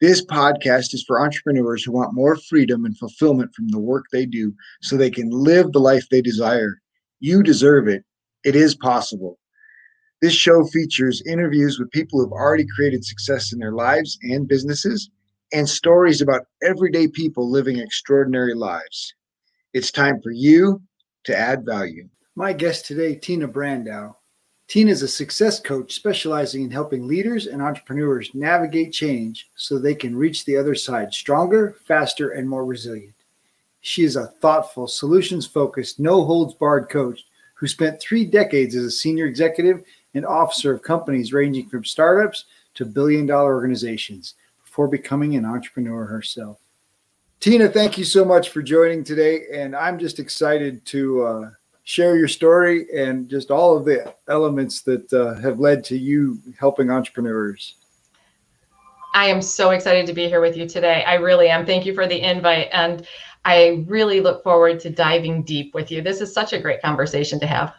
This podcast is for entrepreneurs who want more freedom and fulfillment from the work they do so they can live the life they desire. You deserve it. It is possible. This show features interviews with people who've already created success in their lives and businesses and stories about everyday people living extraordinary lives. It's time for you to add value. My guest today, Tina Brandow, Tina is a success coach specializing in helping leaders and entrepreneurs navigate change so they can reach the other side stronger, faster, and more resilient. She is a thoughtful, solutions focused, no holds barred coach who spent three decades as a senior executive and officer of companies ranging from startups to billion dollar organizations before becoming an entrepreneur herself. Tina, thank you so much for joining today. And I'm just excited to uh, share your story and just all of the elements that uh, have led to you helping entrepreneurs. I am so excited to be here with you today. I really am. Thank you for the invite. And I really look forward to diving deep with you. This is such a great conversation to have.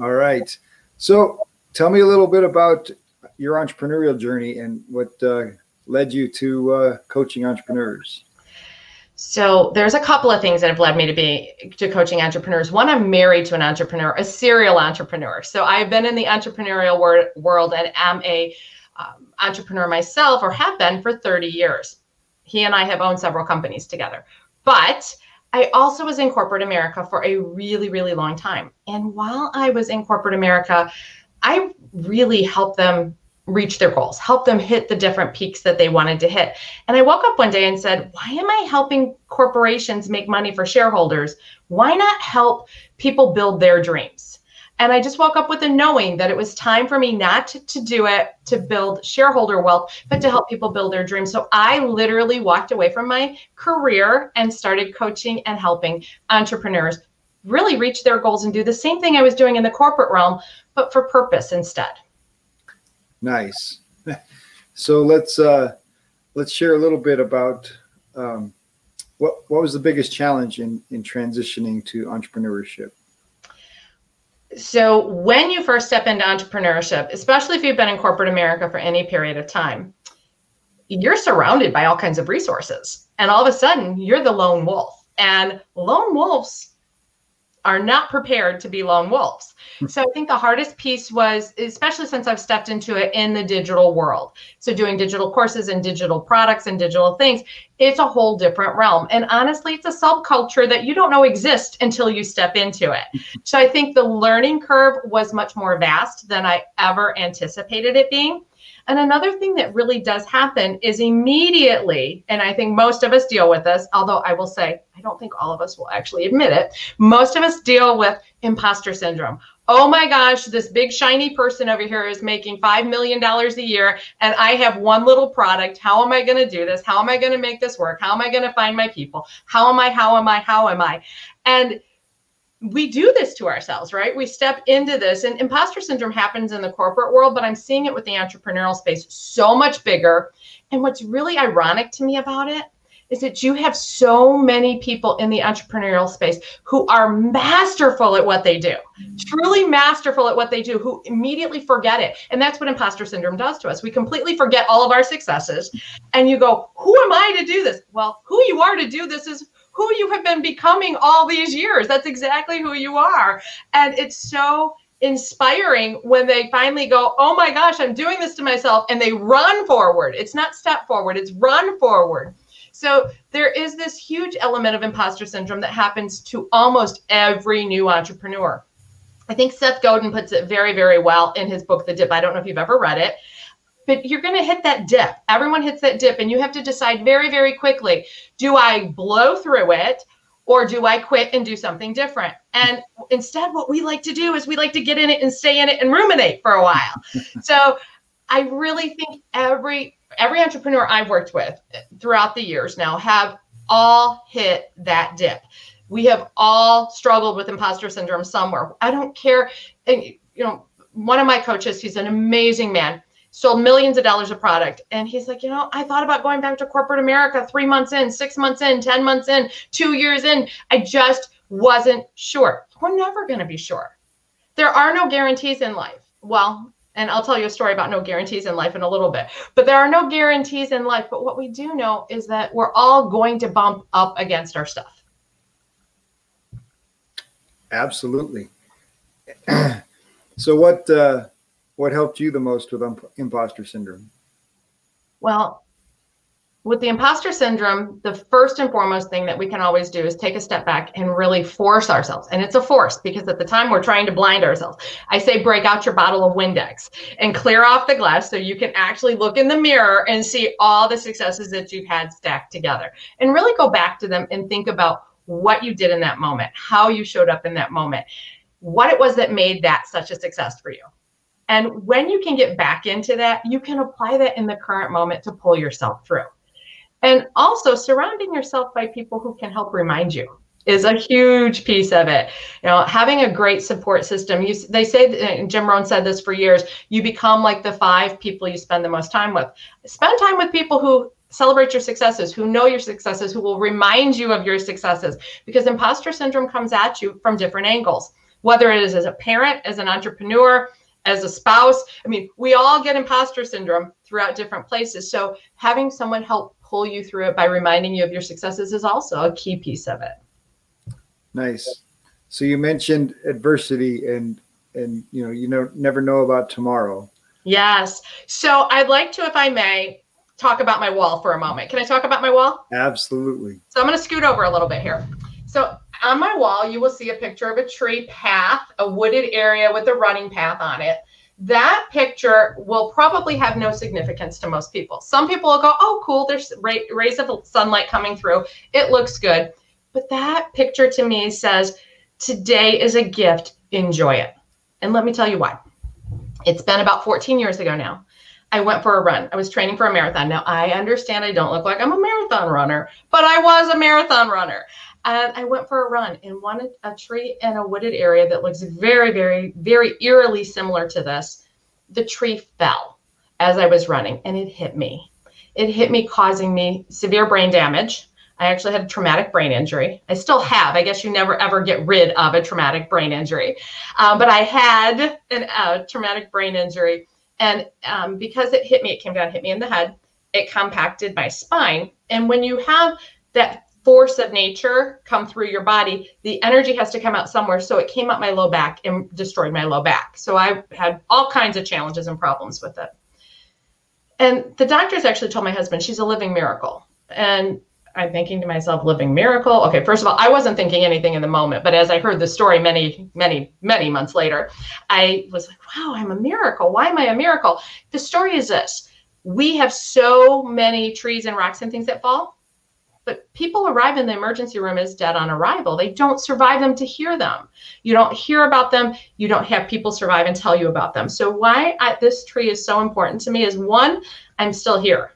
All right. So tell me a little bit about your entrepreneurial journey and what uh, led you to uh, coaching entrepreneurs. So there's a couple of things that have led me to be to coaching entrepreneurs. One, I'm married to an entrepreneur, a serial entrepreneur. So I've been in the entrepreneurial wor- world and am a um, entrepreneur myself, or have been for 30 years. He and I have owned several companies together, but I also was in corporate America for a really, really long time. And while I was in corporate America, I really helped them reach their goals, help them hit the different peaks that they wanted to hit. And I woke up one day and said, why am I helping corporations make money for shareholders? Why not help people build their dreams? And I just woke up with a knowing that it was time for me not to, do it to build shareholder wealth, but to help people build their dreams. So I literally walked away from my career and started coaching and helping entrepreneurs really reach their goals and do the same thing I was doing in the corporate realm, but for purpose instead. Nice. So let's uh, let's share a little bit about um, what what was the biggest challenge in in transitioning to entrepreneurship. So when you first step into entrepreneurship, especially if you've been in corporate America for any period of time, you're surrounded by all kinds of resources, and all of a sudden you're the lone wolf. And lone wolves are not prepared to be lone wolves. Hmm. So I think the hardest piece was, especially since I've stepped into it in the digital world. So doing digital courses and digital products and digital things, it's a whole different realm. And honestly, it's a subculture that you don't know exists until you step into it. So I think the learning curve was much more vast than I ever anticipated it being. And another thing that really does happen is immediately, and I think most of us deal with this, although I will say, I don't think all of us will actually admit it, most of us deal with imposter syndrome. Oh my gosh, this big shiny person over here is making $5 million a year, and I have one little product. How am I going to do this? How am I going to make this work? How am I going to find my people? How am I? How am I? How am I? And we do this to ourselves, right? We step into this, and imposter syndrome happens in the corporate world, but I'm seeing it with the entrepreneurial space so much bigger. And what's really ironic to me about it is that you have so many people in the entrepreneurial space who are masterful at what they do, truly masterful at what they do, who immediately forget it. And that's what imposter syndrome does to us. We completely forget all of our successes. And you go, Who am I to do this? Well, who you are to do this is who you have been becoming all these years. That's exactly who you are. And it's so inspiring when they finally go, Oh my gosh, I'm doing this to myself. And they run forward. It's not step forward, it's run forward. So there is this huge element of imposter syndrome that happens to almost every new entrepreneur. I think Seth Godin puts it very, very well in his book, The Dip. I don't know if you've ever read it but you're going to hit that dip. Everyone hits that dip, and you have to decide very, very quickly do I blow through it or do I quit and do something different? And instead, what we like to do is we like to get in it and stay in it and ruminate for a while. so I really think every every entrepreneur I've worked with throughout the years now have all hit that dip. We have all struggled with imposter syndrome somewhere. I don't care. And, you know, one of my coaches, he's an amazing man, sold millions of dollars of product. And he's like, you know, I thought about going back to corporate America three months in, six months in, 10 months in, two years in. I just wasn't sure. We're never going to be sure. There are no guarantees in life. Well, and I'll tell you a story about no guarantees in life in a little bit. But there are no guarantees in life. But what we do know is that we're all going to bump up against our stuff. Absolutely. so what uh, what helped you the most with um, imposter syndrome? Well, with the imposter syndrome, the first and foremost thing that we can always do is take a step back and really force ourselves. And it's a force because at the time we're trying to blind ourselves. I say break out your bottle of Windex and clear off the glass so you can actually look in the mirror and see all the successes that you've had stacked together. And really go back to them and think about what you did in that moment, how you showed up in that moment, what it was that made that such a success for you. And when you can get back into that, you can apply that in the current moment to pull yourself through. And also surrounding yourself by people who can help remind you is a huge piece of it. You know, having a great support system. You, they say, uh, Jim Rohn said this for years. You become like the five people you spend the most time with. Spend time with people who celebrate your successes, who know your successes, who will remind you of your successes. Because imposter syndrome comes at you from different angles, whether it is as a parent, as an entrepreneur, as a spouse. I mean, we all get imposter syndrome throughout different places. So having someone help pull you through it by reminding you of your successes is also a key piece of it. Nice. So you mentioned adversity and and you know you know never know about tomorrow. Yes. So I'd like to, if I may, talk about my wall for a moment. Can I talk about my wall? Absolutely. So I'm going to scoot over a little bit here. So on my wall, you will see a picture of a tree path, a wooded area with a running path on it that picture will probably have no significance to most people. Some people will go, oh, cool, there's rays of sunlight coming through. It looks good. But that picture to me says, today is a gift, enjoy it. And let me tell you why. It's been about 14 years ago now. I went for a run. I was training for a marathon. Now, I understand I don't look like I'm a marathon runner, but I was a marathon runner. And I went for a run and wanted a tree in a wooded area that looks very, very, very eerily similar to this. The tree fell as I was running and it hit me. It hit me, causing me severe brain damage. I actually had a traumatic brain injury. I still have. I guess you never ever get rid of a traumatic brain injury. Um, but I had a uh, traumatic brain injury. And um, because it hit me, it came down, hit me in the head. It compacted my spine. And when you have that force of nature come through your body, the energy has to come out somewhere. So it came up my low back and destroyed my low back. So I had all kinds of challenges and problems with it. And the doctors actually told my husband she's a living miracle. And I'm thinking to myself, living miracle. Okay, first of all, I wasn't thinking anything in the moment, but as I heard the story many, many, many months later, I was like, wow, I'm a miracle. Why am I a miracle? The story is this we have so many trees and rocks and things that fall but people arrive in the emergency room as dead on arrival. They don't survive them to hear them. You don't hear about them. You don't have people survive and tell you about them. So why I, this tree is so important to me is one, I'm still here.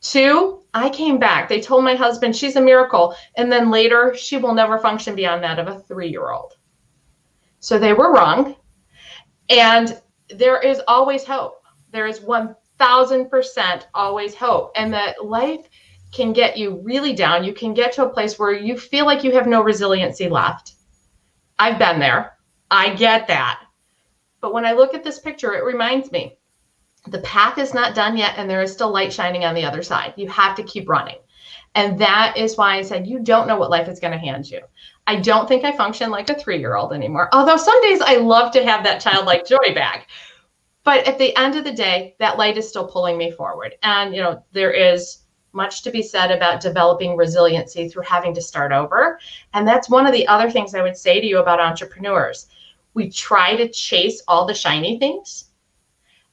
Two, I came back. They told my husband she's a miracle. And then later, she will never function beyond that of a three year old. So they were wrong. And there is always hope. There is 1000% always hope. And that life can get you really down. You can get to a place where you feel like you have no resiliency left. I've been there. I get that. But when I look at this picture, it reminds me the path is not done yet and there is still light shining on the other side. You have to keep running. And that is why I said, you don't know what life is going to hand you. I don't think I function like a three year old anymore. Although some days I love to have that childlike joy back. But at the end of the day, that light is still pulling me forward. And, you know, there is much to be said about developing resiliency through having to start over. And that's one of the other things I would say to you about entrepreneurs. We try to chase all the shiny things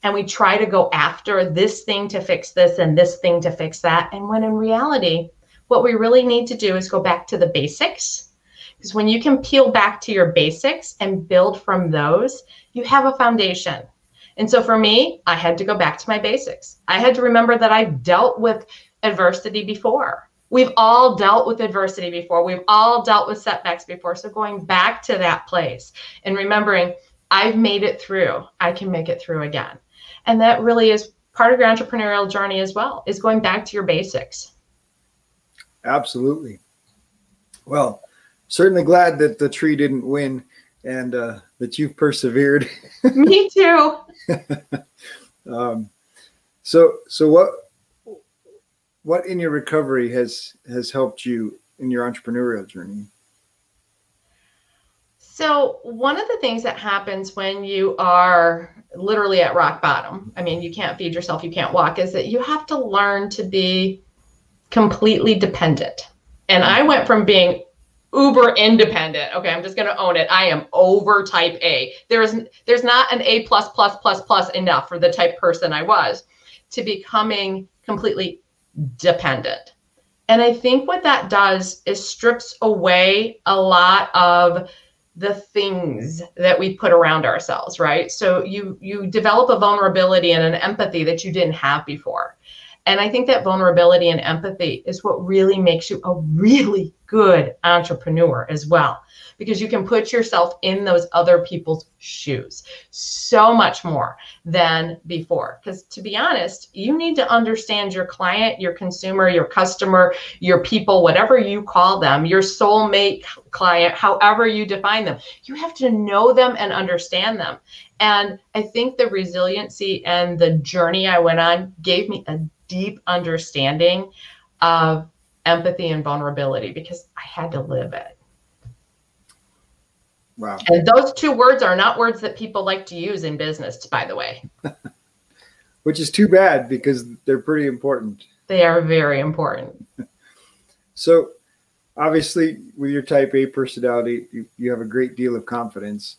and we try to go after this thing to fix this and this thing to fix that. And when in reality, what we really need to do is go back to the basics. Because when you can peel back to your basics and build from those, you have a foundation. And so for me, I had to go back to my basics. I had to remember that I've dealt with adversity before. We've all dealt with adversity before. We've all dealt with setbacks before. So going back to that place and remembering, I've made it through, I can make it through again. And that really is part of your entrepreneurial journey as well, is going back to your basics. Absolutely. Well, certainly glad that the tree didn't win and uh, that you've persevered. Me too. um, so, so what what in your recovery has has helped you in your entrepreneurial journey? So, one of the things that happens when you are literally at rock bottom, I mean, you can't feed yourself, you can't walk, is that you have to learn to be completely dependent. And I went from being uber independent. Okay, I'm just going to own it. I am over type A. There's there's not an A plus plus plus plus enough for the type person I was to becoming completely dependent. And I think what that does is strips away a lot of the things that we put around ourselves, right? So you you develop a vulnerability and an empathy that you didn't have before. And I think that vulnerability and empathy is what really makes you a really good entrepreneur as well because you can put yourself in those other people's shoes so much more than before. Because to be honest, you need to understand your client, your consumer, your customer, your people, whatever you call them, your soulmate client, however you define them. You have to know them and understand them. And I think the resiliency and the journey I went on gave me a deep understanding of empathy and vulnerability because I had to live it. Wow. And those two words are not words that people like to use in business, by the way. Which is too bad because they're pretty important. They are very important. so, obviously, with your type A personality, you, you have a great deal of confidence.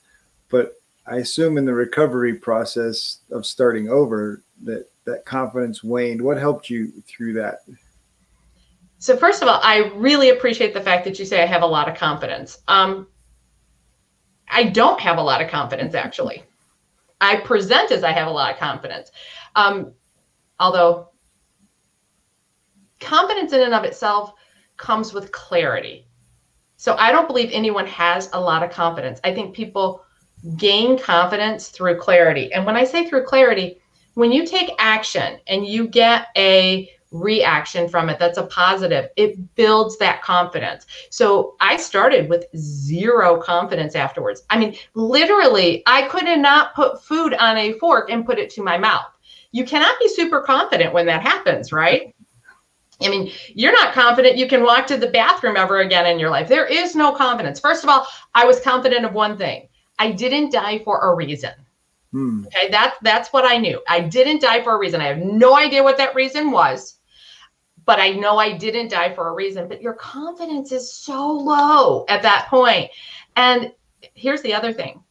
But I assume in the recovery process of starting over that that confidence waned. What helped you through that? So first of all, I really appreciate the fact that you say I have a lot of confidence. Um, I don't have a lot of confidence, actually. I present as I have a lot of confidence. Um, although confidence in and of itself comes with clarity. So I don't believe anyone has a lot of confidence. I think people gain confidence through clarity. And when I say through clarity, when you take action and you get a reaction from it that's a positive it builds that confidence so i started with zero confidence afterwards i mean literally i could not put food on a fork and put it to my mouth you cannot be super confident when that happens right I mean, you're not confident you can walk to the bathroom ever again in your life. There is no confidence. First of all, I was confident of one thing. I didn't die for a reason. Hmm. Okay, that's that's what I knew. I didn't die for a reason. I have no idea what that reason was but I know I didn't die for a reason. But your confidence is so low at that point. And here's the other thing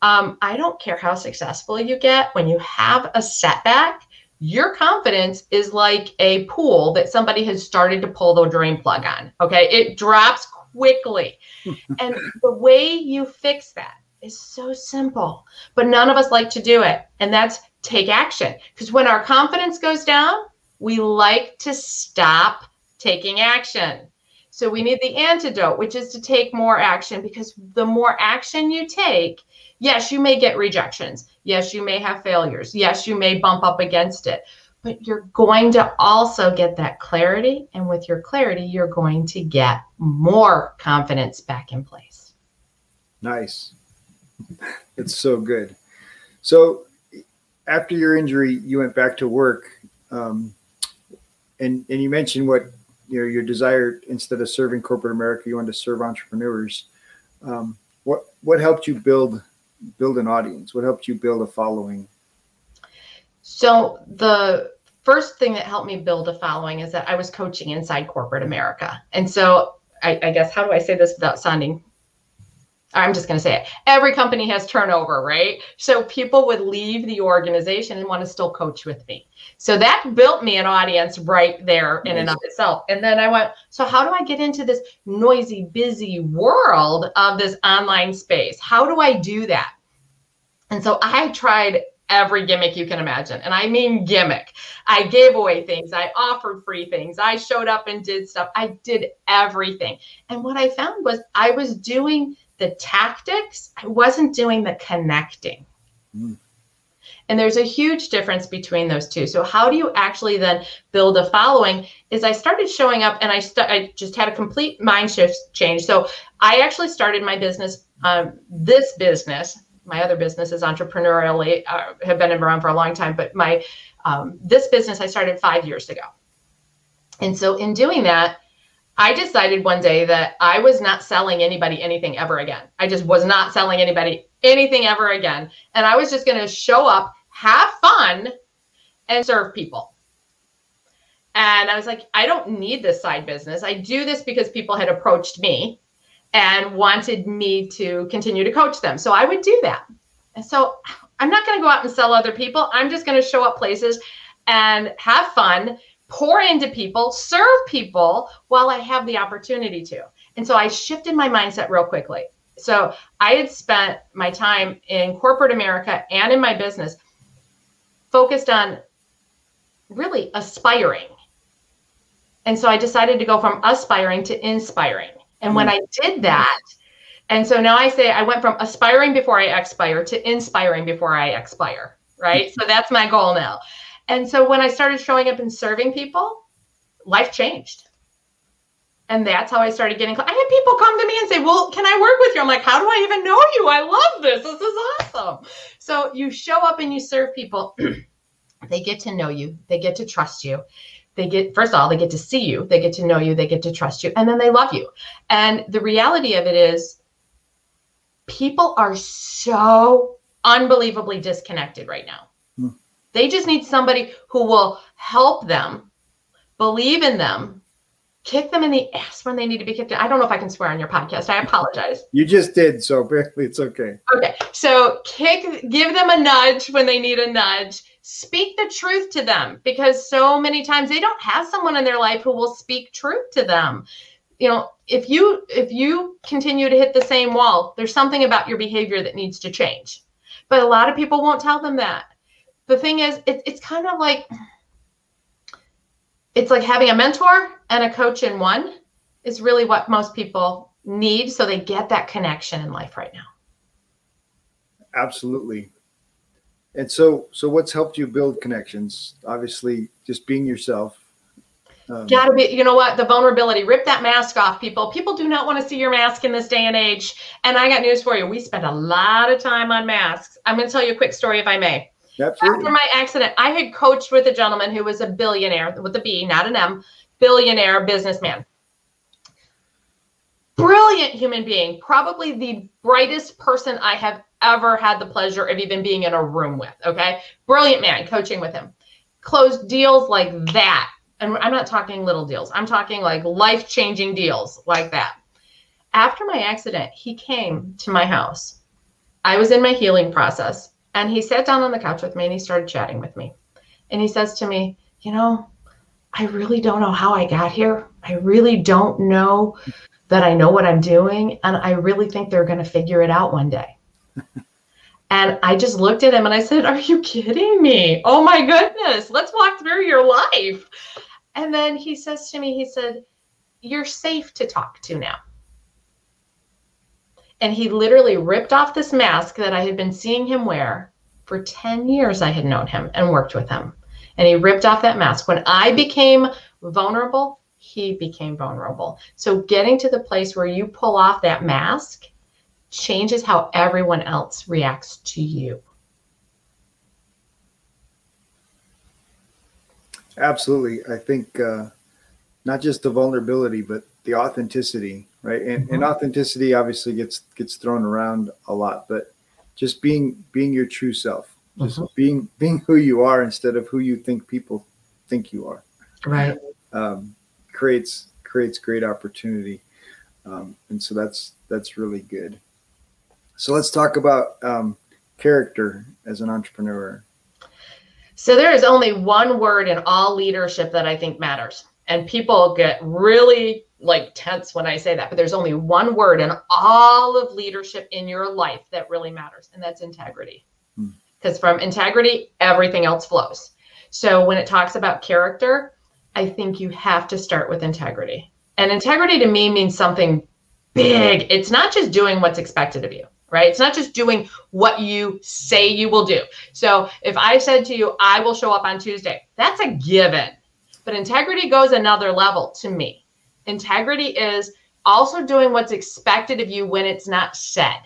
um, I don't care how successful you get, when you have a setback, your confidence is like a pool that somebody has started to pull the drain plug on. Okay. It drops quickly. and the way you fix that is so simple, but none of us like to do it. And that's take action. Because when our confidence goes down, we like to stop taking action. So we need the antidote, which is to take more action because the more action you take, yes, you may get rejections. Yes, you may have failures. Yes, you may bump up against it, but you're going to also get that clarity. And with your clarity, you're going to get more confidence back in place. Nice. It's so good. So after your injury, you went back to work. Um, and and you mentioned what you know your desire instead of serving corporate America, you wanted to serve entrepreneurs. Um, what what helped you build build an audience? What helped you build a following? So the first thing that helped me build a following is that I was coaching inside corporate America, and so I, I guess how do I say this without sounding I'm just going to say it. Every company has turnover, right? So people would leave the organization and want to still coach with me. So that built me an audience right there in and of itself. And then I went, so how do I get into this noisy, busy world of this online space? How do I do that? And so I tried every gimmick you can imagine. And I mean gimmick. I gave away things, I offered free things, I showed up and did stuff. I did everything. And what I found was I was doing the tactics, I wasn't doing the connecting. Mm. And there's a huge difference between those two. So how do you actually then build a following? Is I started showing up and I st- I just had a complete mind shift change. So I actually started my business, um, this business. My other business is entrepreneurially uh, have been around for a long time, but my um, this business I started five years ago. And so in doing that, I decided one day that I was not selling anybody anything ever again. I just was not selling anybody anything ever again. And I was just going to show up have fun, and serve people. And I was like, I don't need this side business. I do this because people had approached me and wanted me to continue to coach them. So I would do that. And so I'm not going to go out and sell other people. I'm just going to show up places and have fun, pour into people, serve people while I have the opportunity to. And so I shifted my mindset real quickly. So I had spent my time in corporate America and in my business focused on really aspiring. And so I decided to go from aspiring to inspiring. And when mm-hmm. I did that, and so now I say I went from aspiring before I expire to inspiring before I expire, right? Mm-hmm. so that's my goal now. And so when I started showing up and serving people, life changed. And that's how I started getting. I had people come to me and say, Well, can I work with you? I'm like, How do I even know you? I love this. This is awesome. So you show up and you serve people. they get to know you, they get to trust you. They get, first of all, they get to see you, they get to know you, they get to trust you, and then they love you. And the reality of it is, people are so unbelievably disconnected right now. They just need somebody who will help them, believe in them, kick them in the ass when they need to be kicked. In. I don't know if I can swear on your podcast. I apologize. You just did, so apparently it's okay. Okay. So kick, give them a nudge when they need a nudge. Speak the truth to them because so many times they don't have someone in their life who will speak truth to them. You know, if you if you continue to hit the same wall, there's something about your behavior that needs to change. But a lot of people won't tell them that. The thing is, it, it's kind of like it's like having a mentor and a coach in one is really what most people need so they get that connection in life right now. Absolutely. And so so what's helped you build connections? Obviously just being yourself. Um, gotta be you know what? The vulnerability rip that mask off people. People do not want to see your mask in this day and age. And i got news for you. We spend a lot of time on masks. I'm going to tell you a quick story if i may Absolutely. After my accident, I had coached with a gentleman who was a billionaire with a B, not an M, billionaire businessman. Brilliant human being, probably the brightest person I have ever had the pleasure of even being in a room with. Okay. Brilliant man, coaching with him. Closed deals like that. And I'm not talking little deals, I'm talking like life changing deals like that. After my accident, he came to my house. I was in my healing process and he sat down on the couch with me and he started chatting with me. And he says to me, You know, I really don't know how I got here. I really don't know that I know what I'm doing. And I really think they're going to figure it out one day. and I just looked at him and I said, Are you kidding me? Oh my goodness, let's walk through your life. And then he says to me, He said, You're safe to talk to now. And he literally ripped off this mask that I had been seeing him wear for 10 years. I had known him and worked with him. And he ripped off that mask. When I became vulnerable, he became vulnerable. So getting to the place where you pull off that mask changes how everyone else reacts to you. Absolutely. I think uh, not just the vulnerability, but the authenticity right? And, mm-hmm. and authenticity obviously gets gets thrown around a lot, but just being being your true self, just mm-hmm. being being who you are instead of who you think people think you are, right? Um, creates creates great opportunity, um, and so that's that's really good. So let's talk about um, character as an entrepreneur. So there is only one word in all leadership that I think matters, and people get really like tense when I say that, but there's only one word in all of leadership in your life that really matters, and that's integrity. Hmm. Because because from integrity, everything else flows. So when it talks about character, I think you have to start with integrity. And integrity to me means something big. It's not just doing what's expected of you, right? It's not just doing what you say you will do. So if I said to you, I will show up on Tuesday, that's a given. But integrity goes another level to me. Integrity is also doing what's expected of you when it's not said.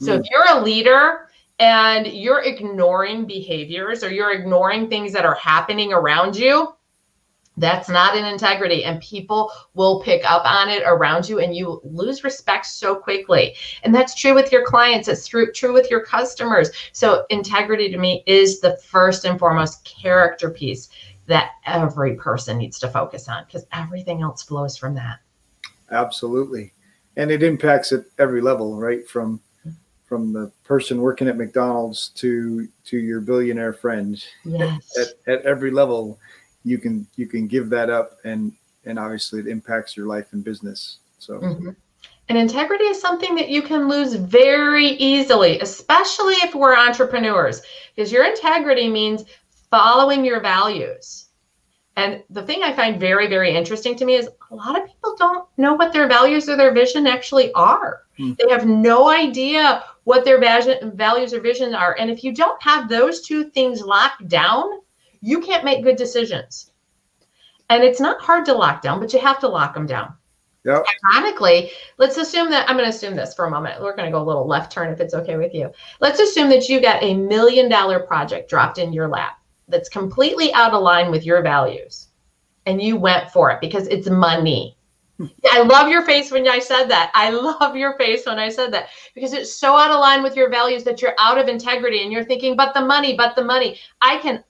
So mm. if you're a leader and you're ignoring behaviors or you're ignoring things that are happening around you, that's not an integrity and people will pick up on it around you and you lose respect so quickly and that's true with your clients it's true, true with your customers so integrity to me is the first and foremost character piece that every person needs to focus on because everything else flows from that. Absolutely. And it impacts at every level right? From from the person working at mcdonald's to to your billionaire friend. Yes. at, at every level you can you can give that up and and obviously it impacts your life and business. So. Mm-hmm. and integrity is something that you can lose very easily especially if we're entrepreneurs because your integrity means following your values and the thing i find very very interesting to me is a lot of people don't know what their values or their vision actually are mm. they have no idea what their values or vision are and if you don't have those two things locked down you can't make good decisions. And it's not hard to lock down, but you have to lock them down. Yep. Ironically, let's assume that I'm going to assume this for a moment. We're going to go a little left turn if it's okay with you. Let's assume that you got a million dollar project dropped in your lap that's completely out of line with your values and you went for it because it's money. Hmm. I love your face when I said that. I love your face when I said that because it's so out of line with your values that you're out of integrity and you're thinking, but the money, but the money. I can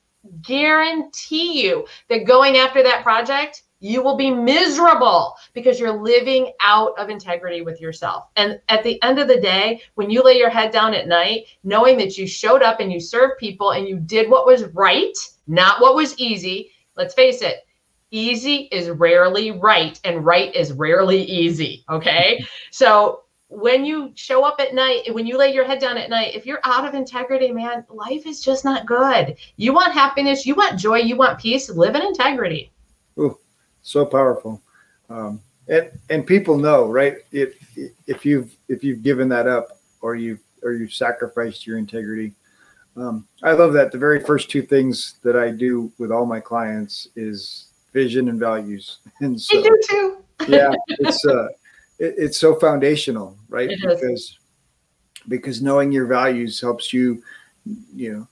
guarantee you that going after that project, you will be miserable because you're living out of integrity with yourself. And at the end of the day, when you lay your head down at night, knowing that you showed up and you served people and you did what was right, not what was easy, let's face it, easy is rarely right and right is rarely easy. Okay. So when you show up at night, when you lay your head down at night, if you're out of integrity, man, life is just not good. You want happiness, you want joy, you want peace, live in integrity. So powerful. Um, and and people know, right? If if you've if you've given that up or you've or you've sacrificed your integrity. Um, I love that. The very first two things that I do with all my clients is vision and values. And so, I do too. yeah, it's uh it, it's so foundational, right? It because is. because knowing your values helps you, you know,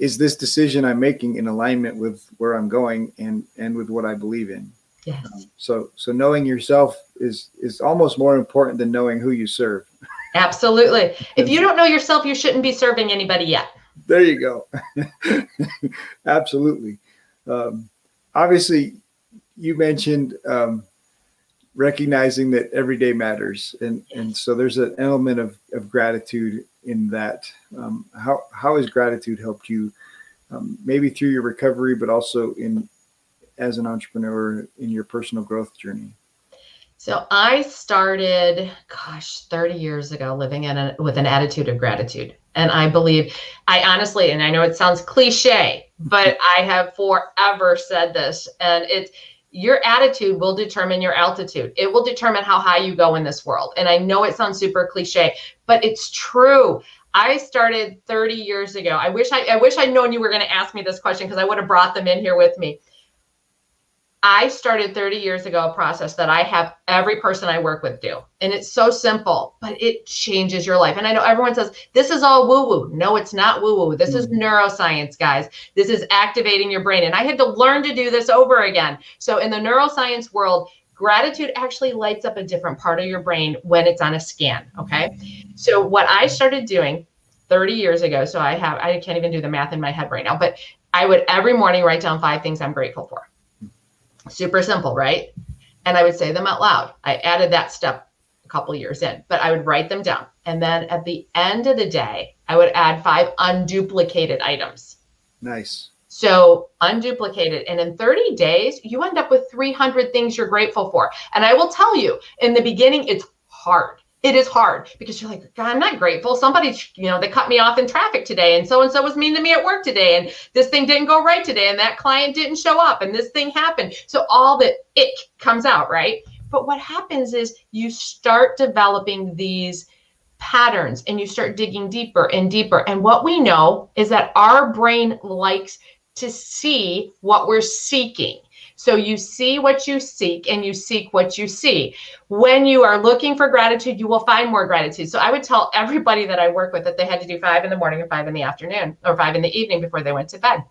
is this decision I'm making in alignment with where I'm going and and with what I believe in? Yes. Um, so so knowing yourself is is almost more important than knowing who you serve. Absolutely. If you don't know yourself, you shouldn't be serving anybody yet. There you go. Absolutely. Um, obviously, you mentioned um, recognizing that every day matters and and so there's an element of, of gratitude in that um, how how has gratitude helped you um, maybe through your recovery but also in as an entrepreneur in your personal growth journey so i started gosh 30 years ago living in a, with an attitude of gratitude and i believe i honestly and i know it sounds cliche but i have forever said this and it's your attitude will determine your altitude. It will determine how high you go in this world. And I know it sounds super cliche, but it's true. I started 30 years ago. I wish I, I wish I'd known you were going to ask me this question because I would have brought them in here with me. I started 30 years ago a process that I have every person I work with do. And it's so simple, but it changes your life. And I know everyone says this is all woo woo. No, it's not woo woo. This is mm-hmm. neuroscience, guys. This is activating your brain. And I had to learn to do this over again. So in the neuroscience world, gratitude actually lights up a different part of your brain when it's on a scan. Okay. So what I started doing 30 years ago, so I have, I can't even do the math in my head right now, but I would every morning write down five things I'm grateful for Super simple, right? And I would say them out loud. I added that step a couple years in, but I would write them down. And then at the end of the day, I would add five unduplicated items. Nice. So unduplicated. And in 30 days, you end up with 300 things you're grateful for. And I will tell you, in the beginning, it's hard. It is hard because you're like, I'm not grateful. Somebody, you know, they cut me off in traffic today, and so and so was mean to me at work today, and this thing didn't go right today, and that client didn't show up, and this thing happened. So all the ick comes out, right? But what happens is you start developing these patterns and you start digging deeper and deeper. And what we know is that our brain likes to see what we're seeking. So you see what you seek and you seek what you see. When you are looking for gratitude, you will find more gratitude. So I would tell everybody that I work with that they had to do five in the morning and five in the afternoon or five in the evening before they went to bed.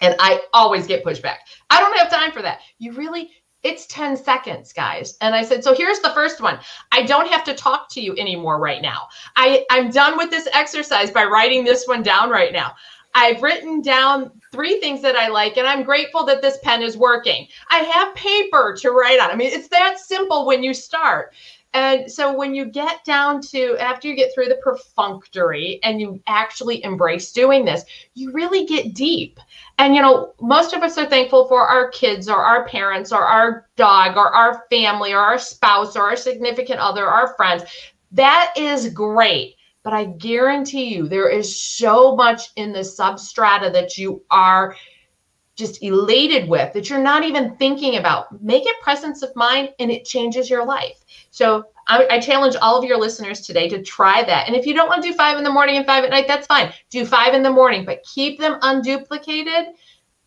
And I always get pushback. I don't have time for that. You really, it's 10 seconds, guys. And I said, so here's the first one. I don't have to talk to you anymore right now. I, I'm done with this exercise by writing this one down right now. I've written down three things that I like, and I'm grateful that this pen is working. I have paper to write on. I mean, it's that simple when you start. And so when you get down to after you get through the perfunctory and you actually embrace doing this, you really get deep. And you know, most of us are thankful for our kids or our parents or our dog or our family or our spouse or our significant other, our friends. That is great. But I guarantee you, there is so much in the substrata that you are just elated with that you're not even thinking about. Make it presence of mind and it changes your life. So I, I, challenge all of your listeners today to try that. And if you don't want to do five in the morning and five at night, that's fine. Do five in the morning, but keep them unduplicated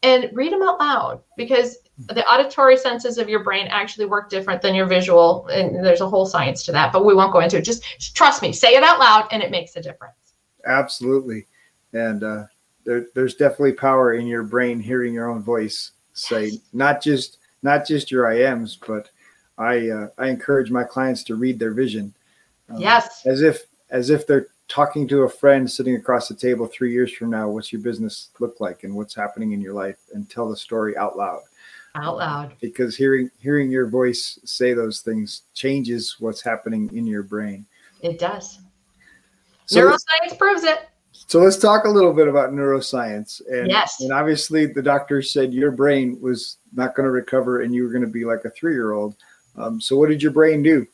and read them out loud because the auditory senses of your brain actually work different than your visual and there's a whole science to that but we won't go into it. Just, trust me say it out loud and it makes a difference. Absolutely. And uh, there, there's definitely power in your brain hearing your own voice say not just not just your iams but i uh, i encourage my clients to read their vision. Um, yes. as if as if they're talking to a friend sitting across the table three years from now what's your business look like and what's happening in your life? And tell the story out loud out loud. Because hearing hearing your voice say those things changes what's happening in your brain. It does. So neuroscience proves it. So let's talk a little bit about neuroscience. And yes. and obviously the doctor said your brain was not going to recover and you were going to be like a three-year-old. Um, so what did your brain do?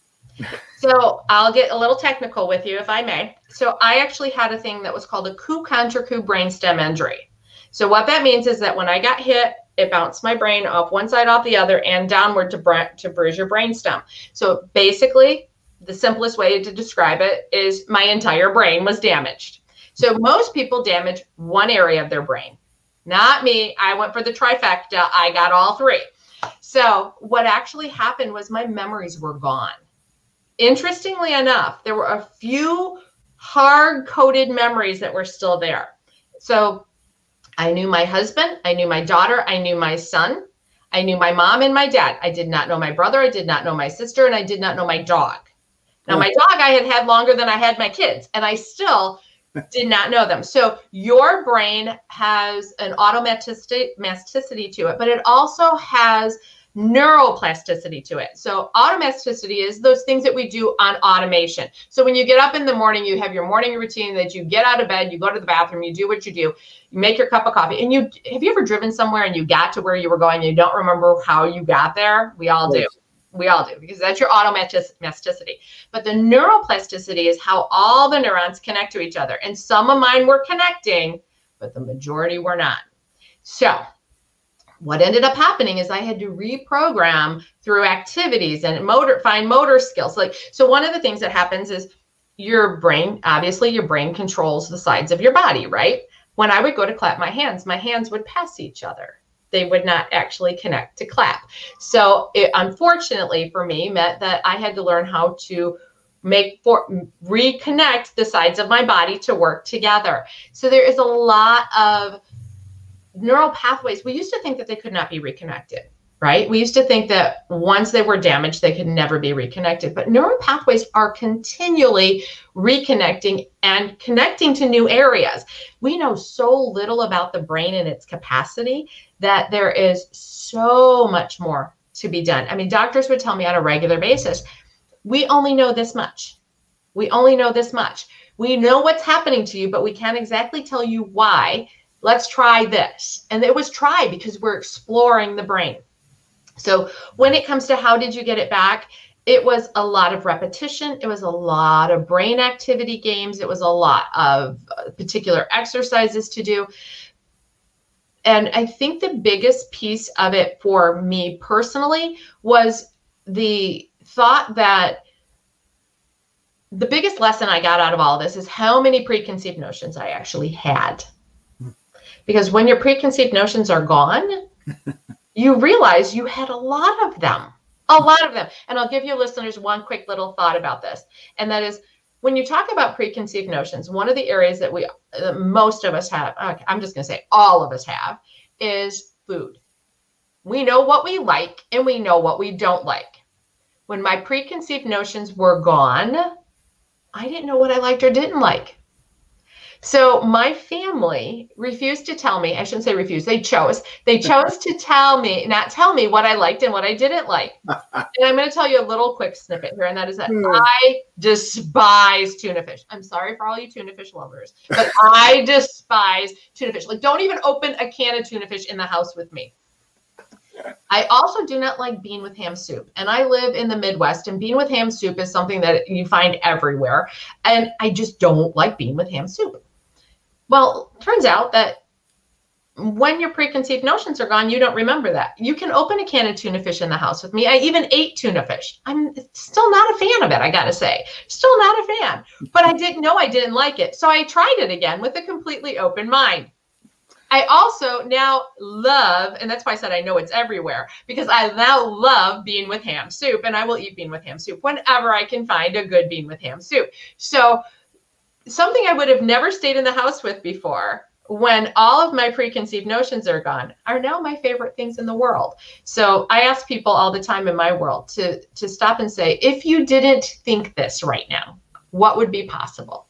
So I'll get a little technical with you if I may. So I actually had a thing that was called a coup contre coup brainstem injury. So what that means is that when I got hit it bounced my brain off one side off the other and downward to, to bruise your brainstem. So basically, the simplest way to describe it is my entire brain was damaged. So most people damage one area of their brain. Not me. I went for the trifecta. I got all three. So what actually happened was my memories were gone. Interestingly enough, there were a few hard coded memories that were still there. So I knew my husband, I knew my daughter, I knew my son, I knew my mom and my dad. I did not know my brother, I did not know my sister, and I did not know my dog. Now, my dog I had had longer than I had my kids, and I still did not know them. So, your brain has an automaticity to it, but it also has neuroplasticity to it. So automaticity is those things that we do on automation. So when you get up in the morning, you have your morning routine that you get out of bed, you go to the bathroom, you do what you do, you make your cup of coffee. And you have you ever driven somewhere and you got to where you were going and you don't remember how you got there? We all do. We all do because that's your automaticity. But the neuroplasticity is how all the neurons connect to each other. And some of mine were connecting, but the majority were not. So what ended up happening is I had to reprogram through activities and motor find motor skills. Like so one of the things that happens is your brain, obviously your brain controls the sides of your body, right? When I would go to clap my hands, my hands would pass each other. They would not actually connect to clap. So it unfortunately for me meant that I had to learn how to make for reconnect the sides of my body to work together. So there is a lot of neural pathways, we used to think that they could not be reconnected, right? We used to think that once they were damaged, they could never be reconnected. But neural pathways are continually reconnecting and connecting to new areas. We know so little about the brain and its capacity that there is so much more to be done. I mean, doctors would tell me on a regular basis, we only know this much. We only know this much. We know what's happening to you, but we can't exactly tell you why let's try this. And it was tried because we're exploring the brain. So when it comes to how did you get it back, it was a lot of repetition. It was a lot of brain activity games. It was a lot of uh, particular exercises to do. And I think the biggest piece of it for me personally was the thought that the biggest lesson I got out of all this is how many preconceived notions I actually had. Because when your preconceived notions are gone, you realize you had a lot of them a lot of them. And I'll give you listeners one quick little thought about this. And that is when you talk about preconceived notions, one of the areas that we, uh, most of us have, okay, I'm just going to say all of us have, is food. We know what we like and we know what we don't like. When my preconceived notions were gone, I didn't know what I liked or didn't like. So my family refused to tell me, I shouldn't say refused, they chose. They chose to tell me, not tell me what I liked and what I didn't like. and I'm going to tell you a little quick snippet here, and that is that hmm. I despise tuna fish. I'm sorry for all you tuna fish lovers, but I despise tuna fish. Like, don't even open a can of tuna fish in the house with me. I also do not like bean with ham soup. And I live in the Midwest, and bean with ham soup is something that you find everywhere. And I just don't like bean with ham soup. Well, turns out that when your preconceived notions are gone, you don't remember that. You can open a can of tuna fish in the house with me. I even ate tuna fish. I'm still not a fan of it, I got to say. Still not a fan. But I didn't know I didn't like it. So I tried it again with a completely open mind. I also now love, and that's why I said I know it's everywhere, because I now love bean with ham soup, and I will eat bean with ham soup whenever I can find a good bean with ham soup. So something I would have never stayed in the house with before when all of my preconceived notions are gone are now my favorite things in the world. So i ask people all the time in my world to to stop and say if you didn't think this right now what would be possible?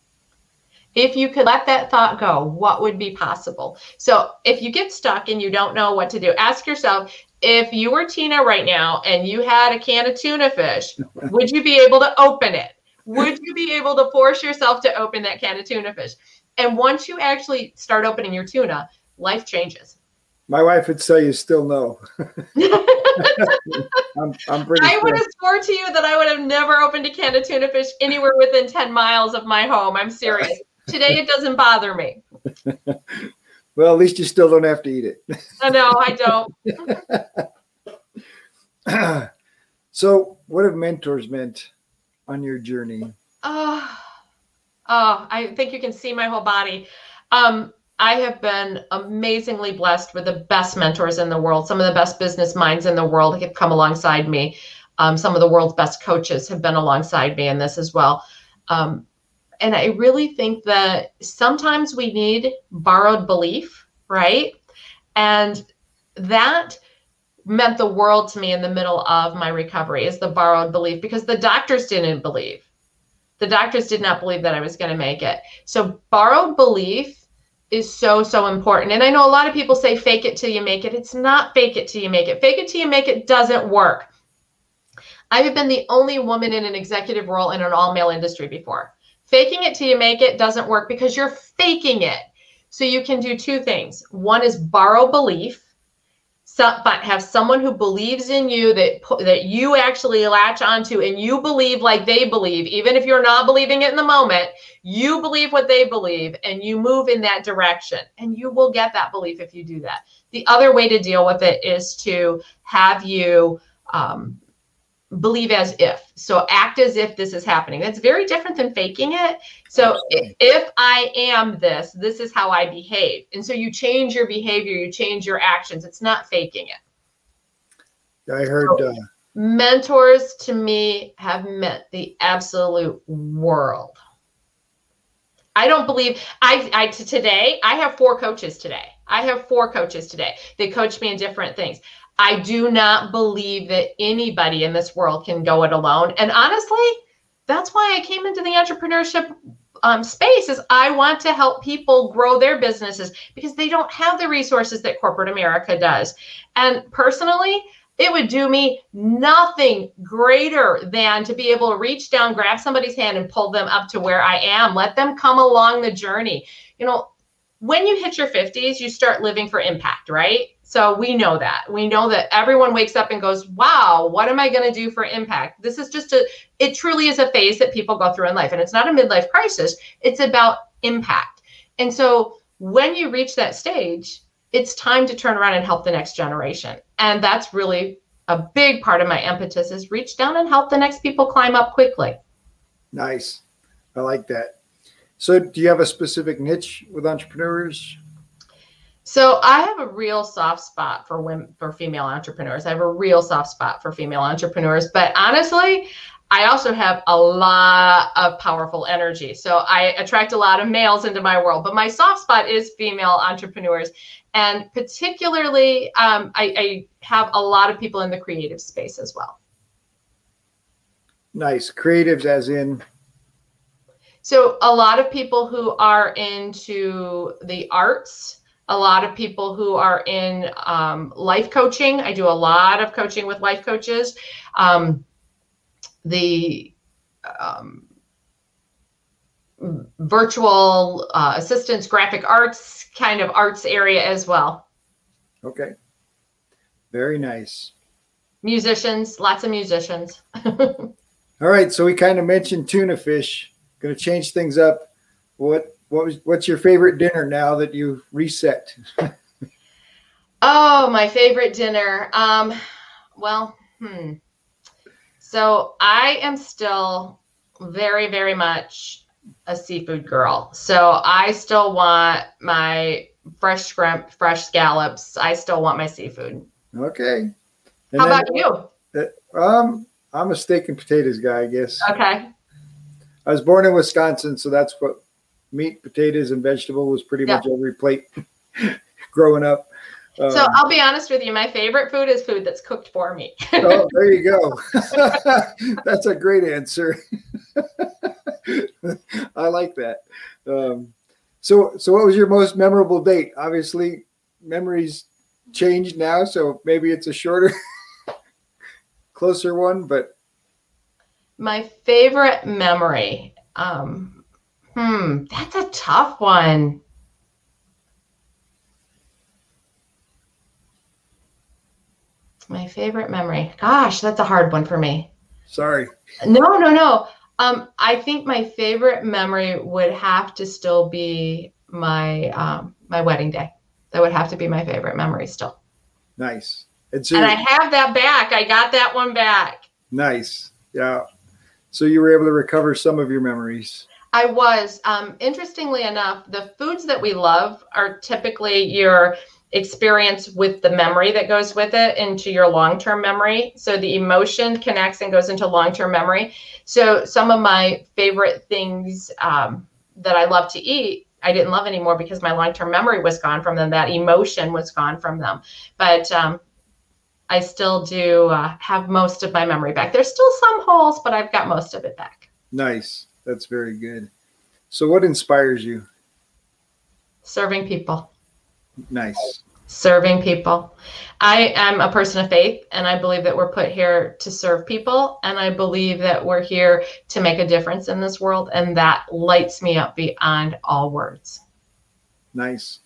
If you could let that thought go what would be possible? So if you get stuck and you don't know what to do ask yourself if you were tina right now and you had a can of tuna fish would you be able to open it would you be able to force yourself to open that can of tuna fish? And once you actually start opening your tuna, life changes. My wife would say you still know. I'm, I'm pretty I sure. would have swore to you that I would have never opened a can of tuna fish anywhere within 10 miles of my home. I'm serious. Today it doesn't bother me. well, at least you still don't have to eat it. I know, I don't. so, what have mentors meant on your journey? Oh, oh, I think you can see my whole body. Um, I have been amazingly blessed with the best mentors in the world. Some of the best business minds in the world have come alongside me. Um, some of the world's best coaches have been alongside me in this as well. Um, and I really think that sometimes we need borrowed belief, right? And that meant the world to me in the middle of my recovery is the borrowed belief because the doctors didn't believe. The doctors did not believe that I was going to make it. So borrowed belief is so so important. And I know a lot of people say fake it till you make it. It's not fake it till you make it. Fake it till you make it doesn't work. I have been the only woman in an executive role in an all male industry before. Faking it till you make it doesn't work because you're faking it. So you can do two things. One is borrow belief some, but have someone who believes in you that that you actually latch onto and you believe like they believe even if you're not believing it in the moment you believe what they believe and you move in that direction. And you will get that belief if you do that. The other way to deal with it is to have you um, believe as if. So act as if this is happening. That's very different than faking it. So if I am this, this is how I behave. And so you change your behavior, you change your actions. It's not faking it. I heard so, uh, mentors to me have meant the absolute world. I don't believe I I today I have four coaches today. I have four coaches today. They coach me in different things. I do not believe that anybody in this world can go it alone. And honestly, that's why I came into the entrepreneurship um, space is I want to help people grow their businesses because they don't have the resources that corporate America does. And personally, it would do me nothing greater than to be able to reach down, grab somebody's hand, and pull them up to where I am. Let them come along the journey. You know, when you hit your 50s, you start living for impact, right? So we know that. We know that everyone wakes up and goes, wow, what am I going to do for impact? This is just a, it truly is a phase that people go through in life. And it's not a midlife crisis, it's about impact. And so when you reach that stage, it's time to turn around and help the next generation. And that's really a big part of my impetus is reach down and help the next people climb up quickly. Nice. I like that. So do you have a specific niche with entrepreneurs? So I have a real soft spot for women for female entrepreneurs. I have a real soft spot for female entrepreneurs, but honestly, I also have a lot of powerful energy. So I attract a lot of males into my world, but my soft spot is female entrepreneurs. And particularly, um, I, I have a lot of people in the creative space as well. Nice. Creatives, as in? So, a lot of people who are into the arts, a lot of people who are in um, life coaching. I do a lot of coaching with life coaches. Um, the um, virtual uh, assistants, graphic arts kind of arts area as well. Okay. Very nice. Musicians, lots of musicians. All right. So we kind of mentioned tuna fish. Going to change things up. What what was what's your favorite dinner now that you reset? oh, my favorite dinner. Um, well, hmm. So I am still very, very much a seafood girl. So I still want my fresh shrimp, fresh scallops. I still want my seafood. Okay. And How about you? Uh, um, I'm a steak and potatoes guy, I guess. Okay. I was born in Wisconsin, so that's what meat, potatoes, and vegetable was pretty yeah. much every plate growing up. Um, so I'll be honest with you. My favorite food is food that's cooked for me. oh, there you go. that's a great answer. I like that. Um, so, so what was your most memorable date? Obviously, memories changed now, so maybe it's a shorter, closer one. But my favorite memory. Um, Hmm, that's a tough one. My favorite memory. Gosh, that's a hard one for me. Sorry. No, no, no. Um, I think my favorite memory would have to still be my um, my wedding day. That would have to be my favorite memory still. Nice. And, so, and I have that back. I got that one back. Nice. Yeah. So you were able to recover some of your memories. I was. Um, interestingly enough, the foods that we love are typically your experience with the memory that goes with it into your long term memory. So the emotion connects and goes into long term memory. So some of my favorite things um, that I love to eat. I didn't love anymore because my long term memory was gone from them. That emotion was gone from them. But um, I still do uh, have most of my memory back. There's still some holes, but I've got most of it back. Nice. That's very good. So, what inspires you? Serving people. Nice. Serving people. I am a person of faith, and I believe that we're put here to serve people. And I believe that we're here to make a difference in this world. And that lights me up beyond all words. Nice.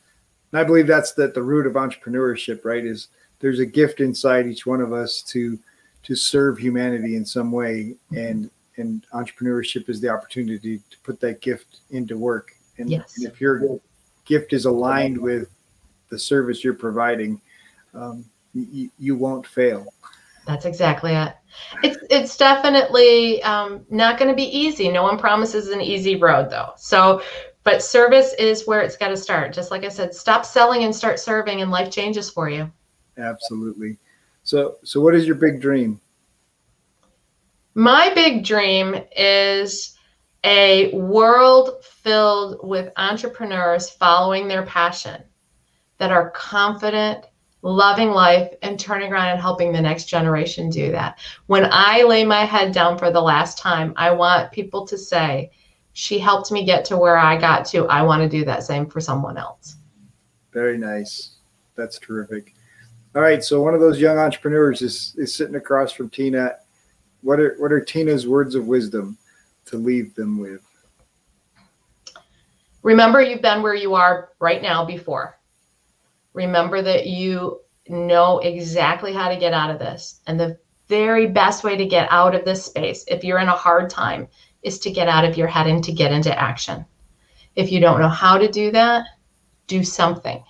And I believe that's that the root of entrepreneurship, right? Is there's a gift inside each one of us to to serve humanity in some way. And and entrepreneurship is the opportunity to put that gift into work. And, yes. and if your gift is aligned with the service you're providing, um, y- you won't fail. That's exactly it. It's it's definitely um, not going to be easy. No one promises an easy road, though. So, but service is where it's got to start. Just like I said, stop selling and start serving, and life changes for you. Absolutely. So, so what is your big dream? My big dream is a world filled with entrepreneurs following their passion that are confident, loving life, and turning around and helping the next generation do that. When I lay my head down for the last time, I want people to say, She helped me get to where I got to. I want to do that same for someone else. Very nice. That's terrific. All right. So, one of those young entrepreneurs is, is sitting across from Tina what are what are Tina's words of wisdom to leave them with? Remember, you've been where you are right now before. Remember that you know exactly how to get out of this. And the very best way to get out of this space, if you're in a hard time, is to get out of your head and to get into action. If you don't know how to do that, do something.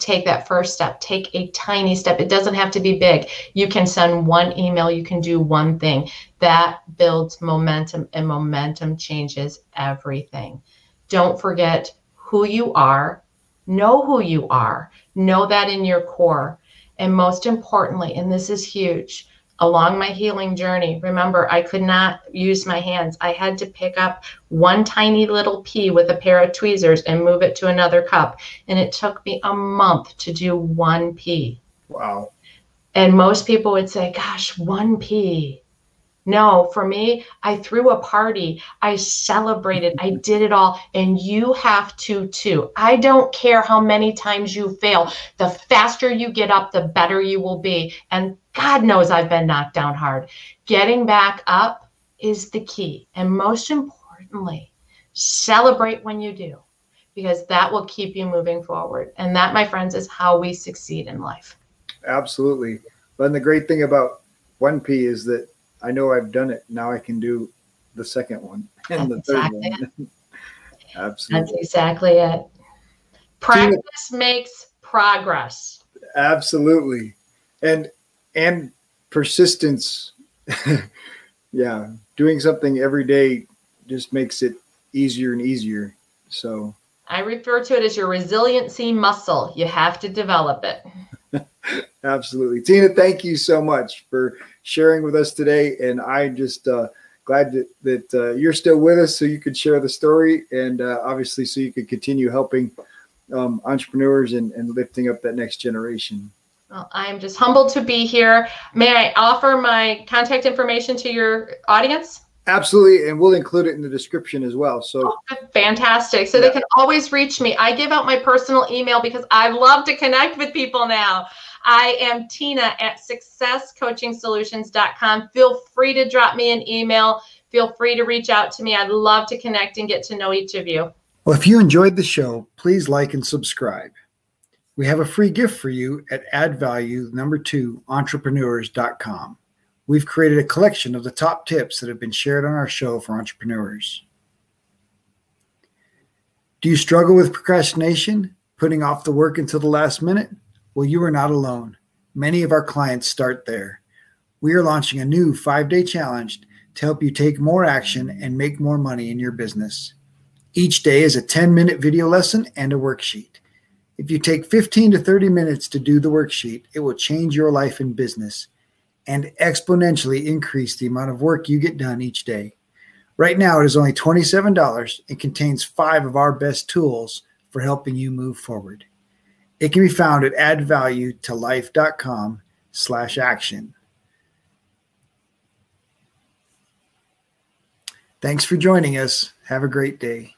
Take that first step. Take a tiny step. It doesn't have to be big. You can send one email, you can do one thing. That builds momentum, and momentum changes everything. Don't forget who you are. Know who you are. Know that in your core. And most importantly, and this is huge, along my healing journey, remember, I could not use my hands. I had to pick up one tiny little pea with a pair of tweezers and move it to another cup. And it took me a month to do one pea. Wow. And most people would say, gosh, one pea. No, for me, I threw a party. I celebrated. I mm-hmm. did it all. And you have to too. I don't care how many times you fail. The faster you get up, the better you will be. And God knows I've been knocked down hard. Getting back up is the key. And most importantly, celebrate when you do, because that will keep you moving forward. And that, my friends, is how we succeed in life. Absolutely. But the great thing about 1P is that I know I've done it. Now I can do the second one and That's the third exactly one. Absolutely. That's exactly it. Practice makes progress. Absolutely. And and persistence. yeah. Doing something every day just makes it easier and easier. So I refer to it as your resiliency muscle. You have to develop it. absolutely. Tina, thank you so much for sharing with us today. And I'm just uh, glad that, that uh, you're still with us so you could share the story and uh, obviously so you could continue helping um, entrepreneurs and, and lifting up that next generation. Well, I'm just humbled to be here. May I offer my contact information to your audience? Absolutely, and we'll include it in the description as well. So oh, fantastic! So yeah. they can always reach me. I give out my personal email because I love to connect with people now. I am Tina at successcoachingsolutions.com. Feel free to drop me an email. Feel free to reach out to me. I'd love to connect and get to know each of you. Well, if you enjoyed the show, please like and subscribe. We have a free gift for you at add value number two entrepreneurs.com. We've created a collection of the top tips that have been shared on our show for entrepreneurs. Do you struggle with procrastination, putting off the work until the last minute? Well, you are not alone. Many of our clients start there. We are launching a new five day challenge to help you take more action and make more money in your business. Each day is a 10 minute video lesson and a worksheet. If you take 15 to 30 minutes to do the worksheet, it will change your life and business and exponentially increase the amount of work you get done each day. Right now, it is only $27 and contains five of our best tools for helping you move forward. It can be found at addvaluetolife.com slash action. Thanks for joining us. Have a great day.